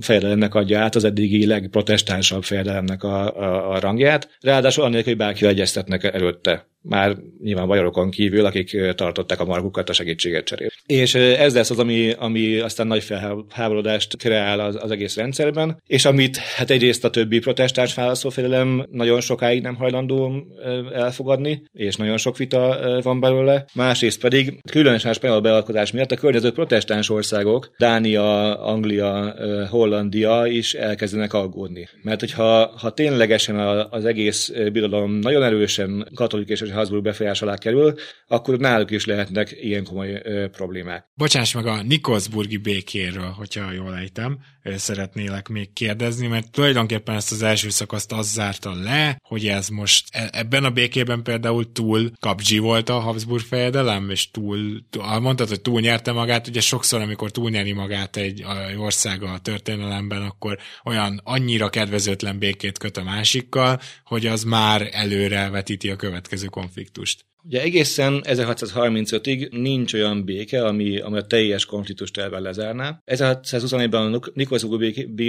fejedelemnek adja át, az eddigi legprotestánsabb fejedelemnek a, a, a rangját. Ráadásul annélkül, hogy bárki egyeztetnek előtte már nyilván bajorokon kívül, akik tartották a markukat a segítséget cserél. És ez lesz az, ami, ami aztán nagy felháborodást kreál az, az egész rendszerben, és amit hát egyrészt a többi protestáns választófélelem nagyon sokáig nem hajlandó elfogadni, és nagyon sok vita van belőle, másrészt pedig különösen a spanyol beavatkozás miatt a környező protestáns országok, Dánia, Anglia, Hollandia is elkezdenek aggódni. Mert hogyha ha ténylegesen az egész birodalom nagyon erősen katolikus és Habsburg befolyás alá kerül, akkor náluk is lehetnek ilyen komoly ö, problémák. Bocsáss meg a Nikolsburgi békéről, hogyha jól ejtem, szeretnélek még kérdezni, mert tulajdonképpen ezt az első szakaszt az zárta le, hogy ez most e, ebben a békében például túl kapzsi volt a Habsburg fejedelem, és túl, túl mondtad, hogy túl nyerte magát, ugye sokszor, amikor túlnyeri magát egy ország a történelemben, akkor olyan annyira kedvezőtlen békét köt a másikkal, hogy az már előre vetíti a következő konfliktust. Ugye egészen 1635-ig nincs olyan béke, ami, ami a teljes konfliktust elben lezárná. 1621-ben a Nikolszugó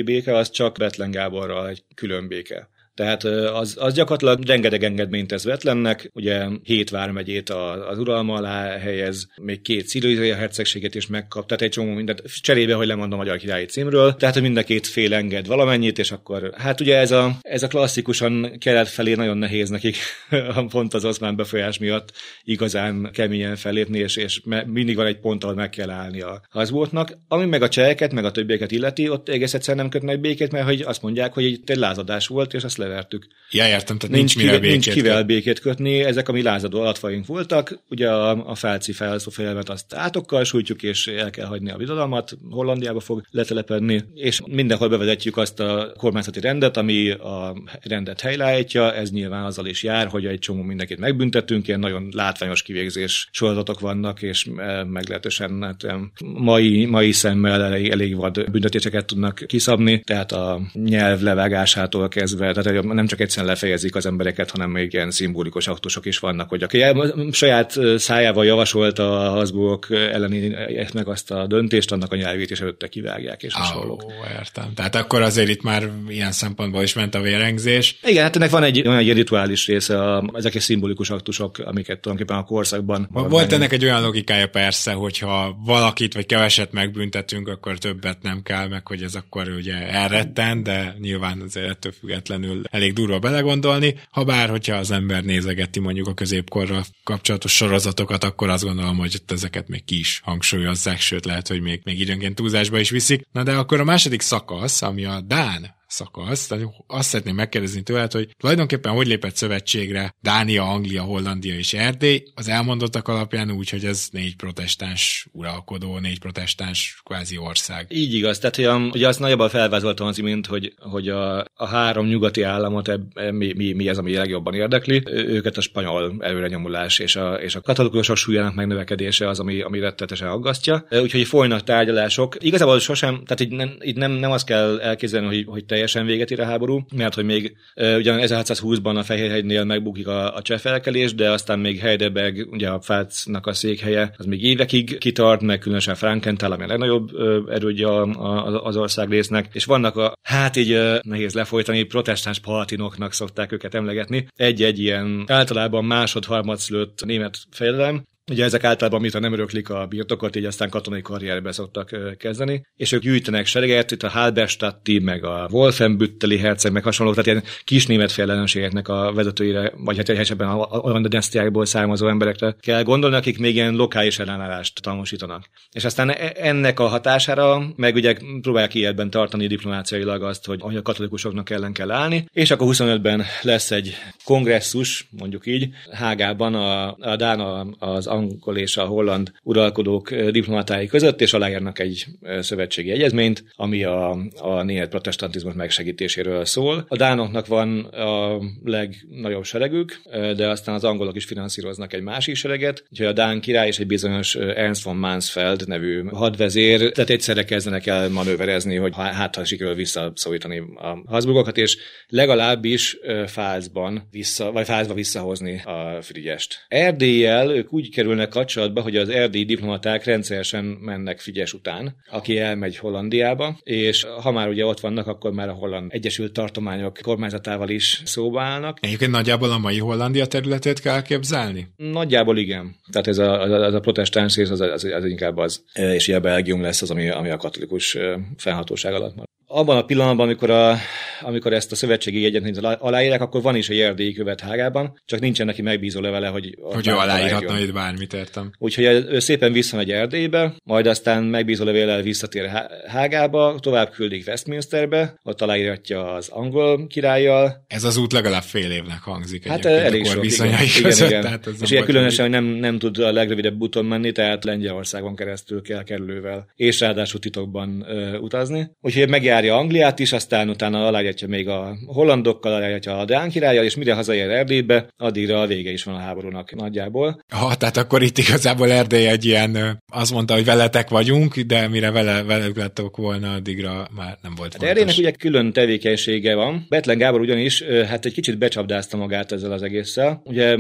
béke az csak Betlen Gáborral egy külön béke. Tehát az, az gyakorlatilag rengeteg engedményt tesz Vetlennek, ugye hét vármegyét az uralma alá helyez, még két szilőzői hercegséget is megkap, tehát egy csomó mindent cserébe, hogy lemond a magyar királyi címről, tehát hogy mind a két fél enged valamennyit, és akkor hát ugye ez a, ez a klasszikusan kelet felé nagyon nehéz nekik, pont az oszmán befolyás miatt igazán keményen felépni, és, és mindig van egy pont, ahol meg kell állni a Habsburgnak. Ami meg a cseheket, meg a többieket illeti, ott egész egyszerűen nem kötnek békét, mert hogy azt mondják, hogy egy lázadás volt, és azt levertük. Ja, értem, tehát nincs, nincs, kivel, békét nincs kivel békét kötni. Ezek a mi lázadó alatfaink voltak. Ugye a, a felci felszó félelmet azt átokkal sújtjuk, és el kell hagyni a birodalmat. Hollandiába fog letelepedni, és mindenhol bevezetjük azt a kormányzati rendet, ami a rendet helyreállítja. Ez nyilván azzal is jár, hogy egy csomó mindenkit megbüntetünk, ilyen nagyon látványos kivégzés sorozatok vannak, és e, meglehetősen hát, e, mai, mai szemmel elég, elég vad büntetéseket tudnak kiszabni, tehát a nyelv levágásától kezdve, tehát nem csak egyszerűen lefejezik az embereket, hanem még ilyen szimbolikus aktusok is vannak, hogy aki saját szájával javasolta a Habsburgok elleni meg azt a döntést, annak a nyelvét is előtte kivágják, és hasonlók. Ó, értem. Tehát akkor azért itt már ilyen szempontból is ment a vérengzés. Igen, hát ennek van egy, van egy rituális része, a, ezek egy szimbolikus aktusok, amiket tulajdonképpen a korszakban. Volt ennek egy olyan logikája persze, hogyha valakit vagy keveset megbüntetünk, akkor többet nem kell, meg hogy ez akkor ugye elretten, de nyilván azért ettől függetlenül elég durva belegondolni, ha bár, hogyha az ember nézegeti mondjuk a középkorra kapcsolatos sorozatokat, akkor azt gondolom, hogy ezeket még ki is hangsúlyozzák, sőt lehet, hogy még, még időnként túlzásba is viszik. Na de akkor a második szakasz, ami a Dán szakasz. Tehát azt szeretném megkérdezni tőled, hogy tulajdonképpen hogy lépett szövetségre Dánia, Anglia, Hollandia és Erdély az elmondottak alapján úgy, hogy ez négy protestáns uralkodó, négy protestáns kvázi ország. Így igaz, tehát hogy ugye azt nagyjából felvázoltam az imént, hogy, hogy a, a három nyugati államot eb, mi, mi, mi ez, ami legjobban érdekli. Őket a spanyol előrenyomulás és a, és a katolikusok súlyának megnövekedése az, ami, ami rettetesen aggasztja. Úgyhogy folynak tárgyalások. Igazából sosem, tehát így nem, nem, nem azt kell elképzelni, hogy, hogy teljesen véget ér a háború, mert hogy még ugyan 1620-ban a Fehérhegynél megbukik a, a cseh felkelés, de aztán még Heidelberg, ugye a Pfalznak a székhelye, az még évekig kitart, meg különösen Frankenthal, ami a legnagyobb uh, erődje a, az ország résznek, és vannak a, hát így nehéz lefolytani, protestáns palatinoknak szokták őket emlegetni. Egy-egy ilyen általában másod-harmad szülött német fejedelem, Ugye ezek általában, mintha nem öröklik a birtokot, így aztán katonai karrierbe szoktak kezdeni, és ők gyűjtenek sereget, itt a Halberstadti, meg a Wolfenbütteli herceg, meg hasonlók, tehát ilyen kis német felelősségeknek a vezetőire, vagy hát esetben olyan dinasztiákból származó emberekre kell gondolni, akik még ilyen lokális ellenállást tanúsítanak. És aztán e, ennek a hatására, meg ugye próbálják életben tartani diplomáciailag azt, hogy a katolikusoknak ellen kell állni, és akkor 25-ben lesz egy kongresszus, mondjuk így, Hágában a, a Dán az angol és a holland uralkodók diplomatái között, és aláírnak egy szövetségi egyezményt, ami a, a német protestantizmus megsegítéséről szól. A dánoknak van a legnagyobb seregük, de aztán az angolok is finanszíroznak egy másik sereget, úgyhogy a Dán király és egy bizonyos Ernst von Mansfeld nevű hadvezér, tehát egyszerre kezdenek el manőverezni, hogy hát ha sikerül visszaszorítani a Habsburgokat, és legalábbis Fázban vissza, vagy Fázba visszahozni a Frigyest. Erdélyel ők úgy kerülnek kapcsolatba, hogy az erdélyi diplomaták rendszeresen mennek Frigyes után, aki elmegy Hollandiába, és ha már ugye ott vannak, akkor már a holland Egyesült Tartományok kormányzatával is szóba állnak. Egyébként nagyjából a mai Hollandia területét kell képzelni? Nagyjából igen. Tehát ez a, az a protestáns rész az, az, az inkább az, és ugye Belgium lesz az, ami, ami a katolikus fennhatóság alatt van abban a pillanatban, amikor, a, amikor ezt a szövetségi jegyet aláírják, akkor van is egy erdélyi követ Hágában, csak nincsen neki megbízó levele, hogy... Hogy ő aláírhatna itt bármit, értem. Úgyhogy ő szépen visszamegy Erdélybe, majd aztán megbízó levéllel visszatér Hágába, tovább küldik Westminsterbe, ott aláírhatja az angol királlyal. Ez az út legalább fél évnek hangzik. Hát elég sok, igen, igen, igen. Tehát ez És ilyen különösen, hogy nem, nem tud a legrövidebb úton menni, tehát Lengyelországon keresztül kell kerülővel, és ráadásul titokban uh, utazni. Úgyhogy megjár aláírja Angliát is, aztán utána aláírja még a hollandokkal, aláírja a Dán királlyal, és mire hazaér Erdélybe, addigra a vége is van a háborúnak nagyjából. Ha, tehát akkor itt igazából Erdély egy ilyen, azt mondta, hogy veletek vagyunk, de mire vele, velük lettek volna, addigra már nem volt hát Erdélynek ugye külön tevékenysége van. Betlen Gábor ugyanis hát egy kicsit becsapdázta magát ezzel az egésszel. Ugye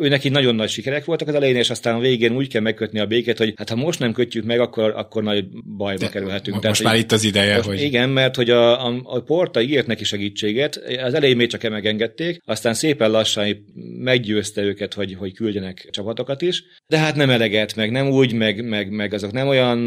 ő neki nagyon nagy sikerek voltak az elején, és aztán a végén úgy kell megkötni a békét, hogy hát ha most nem kötjük meg, akkor, akkor nagy bajba de kerülhetünk. Most Tehát, már itt az ideje, most, hogy... Igen, mert hogy a, a, a Porta ígért neki segítséget, az elején még csak megengedték, aztán szépen lassan meggyőzte őket, hogy, hogy küldjenek csapatokat is, de hát nem eleget, meg nem úgy, meg, meg, meg azok nem olyan,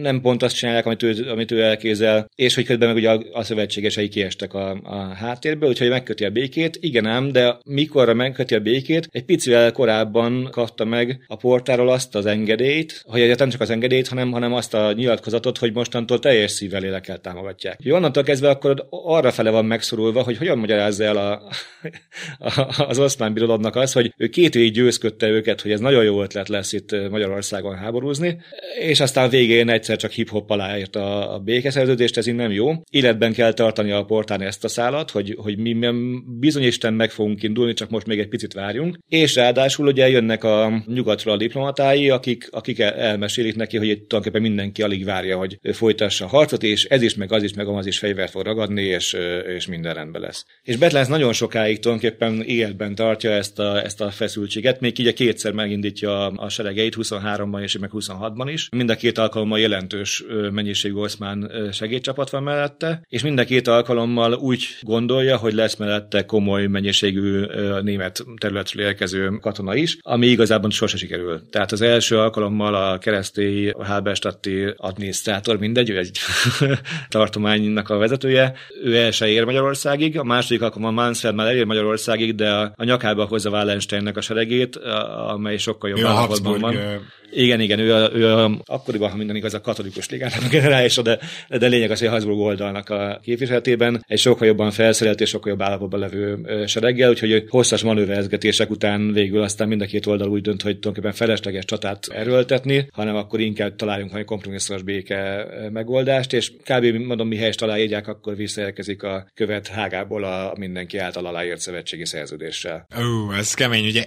nem pont azt csinálják, amit ő, amit ő elkézel, és hogy közben meg ugye a, a szövetségesei kiestek a, a háttérből, úgyhogy megköti a békét. Igen ám, de mikorra megköti a békét, egy picivel korábban kapta meg a portáról azt az engedélyt, hogy nem csak az engedélyt, hanem, hanem azt a nyilatkozatot, hogy mostantól teljes szívvel élekkel támogatják. Jó, onnantól kezdve akkor arra fele van megszorulva, hogy hogyan magyarázza el a, az oszmán birodalomnak az, hogy ő két évig győzködte őket, hogy ez nagyon jó ötlet lesz itt Magyarországon háborúzni, és aztán végén egyszer csak hip-hop aláírt a, a békeszerződést, ez így nem jó. Életben kell tartani a portán ezt a szálat, hogy, hogy mi bizony Isten meg fogunk indulni, csak most még egy picit várjunk. És ráadásul ugye jönnek a nyugatról a diplomatái, akik, akik elmesélik neki, hogy tulajdonképpen mindenki alig várja, hogy folytassa a harcot, és ez is, meg az is, meg az is fegyvert fog ragadni, és, és minden rendben lesz. És Betlenz nagyon sokáig tulajdonképpen életben tartja ezt a, ezt a feszültséget, még így a kétszer megindítja a, a seregeit, 23-ban és meg 26-ban is. Mind a két alkalommal jelentős mennyiségű oszmán segédcsapat van mellette, és mind a két alkalommal úgy gondolja, hogy lesz mellette komoly mennyiségű német területről érkező katona is, ami igazából sose sikerül. Tehát az első alkalommal a keresztély Halberstadti adminisztrátor, mindegy, ő egy tartománynak a vezetője, ő el se ér Magyarországig, a második alkalommal Mansfeld már elér Magyarországig, de a, a nyakába hozza Wallensteinnek a seregét, amely sokkal jobb állapotban van. Igen, igen, ő, a, ő a, akkoriban, ha minden igaz, a katolikus ligának a generális, de, de lényeg az, hogy a Habsburg oldalnak a képviseletében egy sokkal jobban felszerelt és sokkal jobb állapotban levő sereggel, úgyhogy hosszas manőverezgetések után végül aztán mind a két oldal úgy dönt, hogy tulajdonképpen felesleges csatát erőltetni, hanem akkor inkább találjunk valami kompromisszumos béke megoldást, és kb. Mondom, mi helyest aláírják, akkor visszaérkezik a követ Hágából a mindenki által aláírt szövetségi szerződéssel. Ó, ez kemény, ugye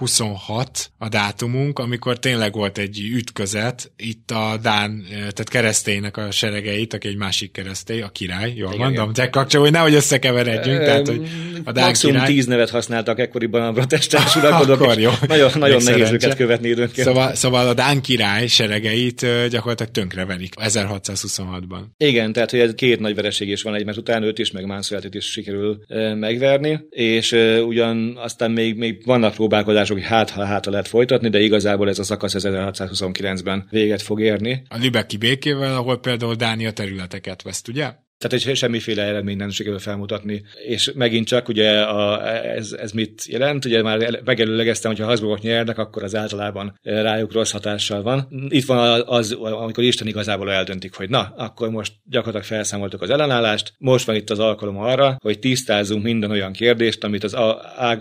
1626 a dátumunk, amikor tényleg volt egy ütközet, itt a Dán, tehát kereszténynek a seregeit, aki egy másik keresztély, a király, jól igen, mondom, te kapcsolom, hogy nehogy összekeveredjünk, e, tehát, hogy a Dán Maximum király... tíz nevet használtak ekkoriban a protestáns uralkodók, Akkor jó. nagyon, nagyon nehéz őket követni időnként. Szóval, szóval a Dán király seregeit gyakorlatilag tönkreverik 1626-ban. Igen, tehát hogy ez két nagy vereség is van egymás után, őt is, meg Mansfeltet is sikerül megverni, és ugyan aztán még, még vannak próbálkozások, hogy hát, ha hát lehet folytatni, de igazából ez a szakasz 1629-ben véget fog érni. A Libeki békével, ahol például Dánia területeket vesz, ugye? Tehát, hogy semmiféle eredmény nem sikerül felmutatni. És megint csak ugye a, ez, ez mit jelent? Ugye már megelőlegeztem, hogy ha Habsburgok nyernek, akkor az általában rájuk rossz hatással van. Itt van az, amikor Isten igazából eldöntik, hogy na, akkor most gyakorlatilag felszámoltuk az ellenállást, most van itt az alkalom arra, hogy tisztázzunk minden olyan kérdést, amit az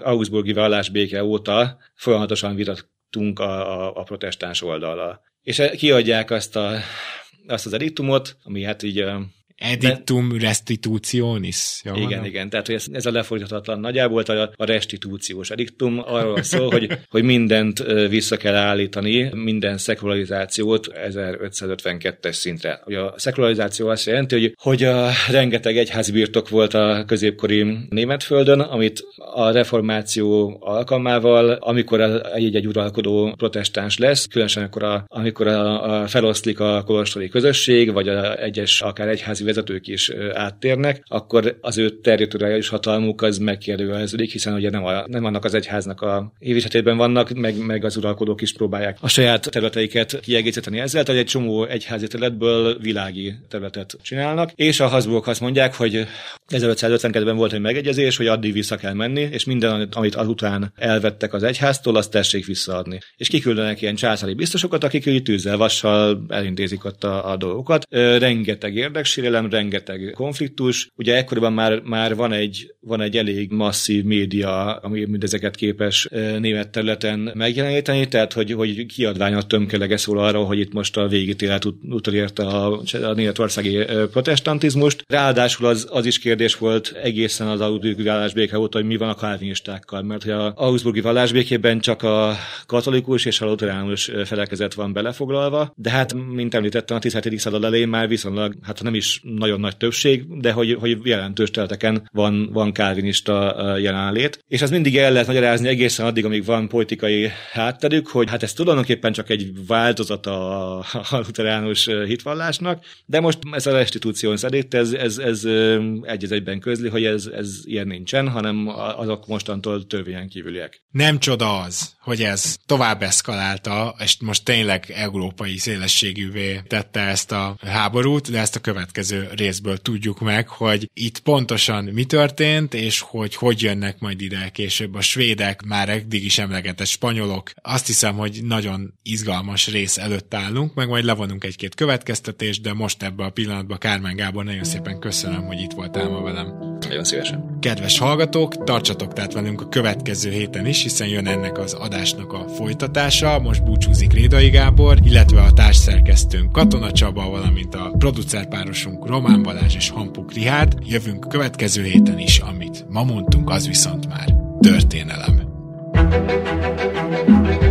Augsburgi vallásbéke óta folyamatosan vitattunk a, a, a protestáns oldalra. És kiadják azt, a, azt az ediktumot, ami hát így Edictum restitutionis. Jó, igen, van? igen. Tehát hogy ez, ez a lefordíthatatlan nagyjából a, a restitúciós ediktum arról szól, hogy, hogy mindent vissza kell állítani, minden szekularizációt 1552-es szintre. Ugye a szekularizáció azt jelenti, hogy, hogy a rengeteg egyházi birtok volt a középkori Németföldön, amit a reformáció alkalmával, amikor egy-egy uralkodó protestáns lesz, különösen akkor, a, amikor a, a feloszlik a kolostori közösség, vagy a egyes akár egyházi vezetők is áttérnek, akkor az ő territoriális hatalmuk az megkérdőjeleződik, hiszen ugye nem, a, nem annak az egyháznak a évvisetében vannak, meg, meg az uralkodók is próbálják a saját területeiket kiegészíteni ezzel, tehát egy csomó egyházi területből világi területet csinálnak, és a Habsburgok azt mondják, hogy 1552-ben volt egy megegyezés, hogy addig vissza kell menni, és minden, amit azután elvettek az egyháztól, azt tessék visszaadni. És kiküldenek ilyen császári biztosokat, akik így tűzzel, vassal elintézik ott a, a dolgokat. Rengeteg érdeksérelem, velem rengeteg konfliktus. Ugye ekkoriban már, már van, egy, van egy elég masszív média, ami mindezeket képes német területen megjeleníteni, tehát hogy, hogy kiadványat tömkelege szól arra, hogy itt most a végítélet ut- utolérte a, a németországi protestantizmust. Ráadásul az, az is kérdés volt egészen az Augsburgi vallásbéke óta, hogy mi van a kalvinistákkal, mert hogy az Augsburgi vallásbékében csak a katolikus és a luteránus felekezet van belefoglalva, de hát, mint említettem, a 17. század elején már viszonylag, hát nem is nagyon nagy többség, de hogy, hogy jelentős területeken van, van kálvinista jelenlét. És az mindig el lehet magyarázni egészen addig, amíg van politikai hátterük, hogy hát ez tulajdonképpen csak egy változat a, luteránus hitvallásnak, de most ez a restitúción szerint ez, ez, ez egy egyben közli, hogy ez, ez ilyen nincsen, hanem azok mostantól törvényen kívüliek. Nem csoda az, hogy ez tovább eszkalálta, és most tényleg európai szélességűvé tette ezt a háborút, de ezt a következő részből tudjuk meg, hogy itt pontosan mi történt, és hogy hogy jönnek majd ide később a svédek, már eddig is emlegetett spanyolok. Azt hiszem, hogy nagyon izgalmas rész előtt állunk, meg majd levonunk egy-két következtetést, de most ebbe a pillanatban Kármán Gábor nagyon szépen köszönöm, hogy itt voltál ma velem. Nagyon szívesen. Kedves hallgatók, tartsatok tehát velünk a következő héten is, hiszen jön ennek az adásnak a folytatása. Most búcsúzik Rédai Gábor, illetve a társszerkesztőnk Katona Csaba, valamint a producerpárosunk Román Balázs és Hampuk Rihárd. Jövünk következő héten is, amit ma mondtunk, az viszont már történelem. thank you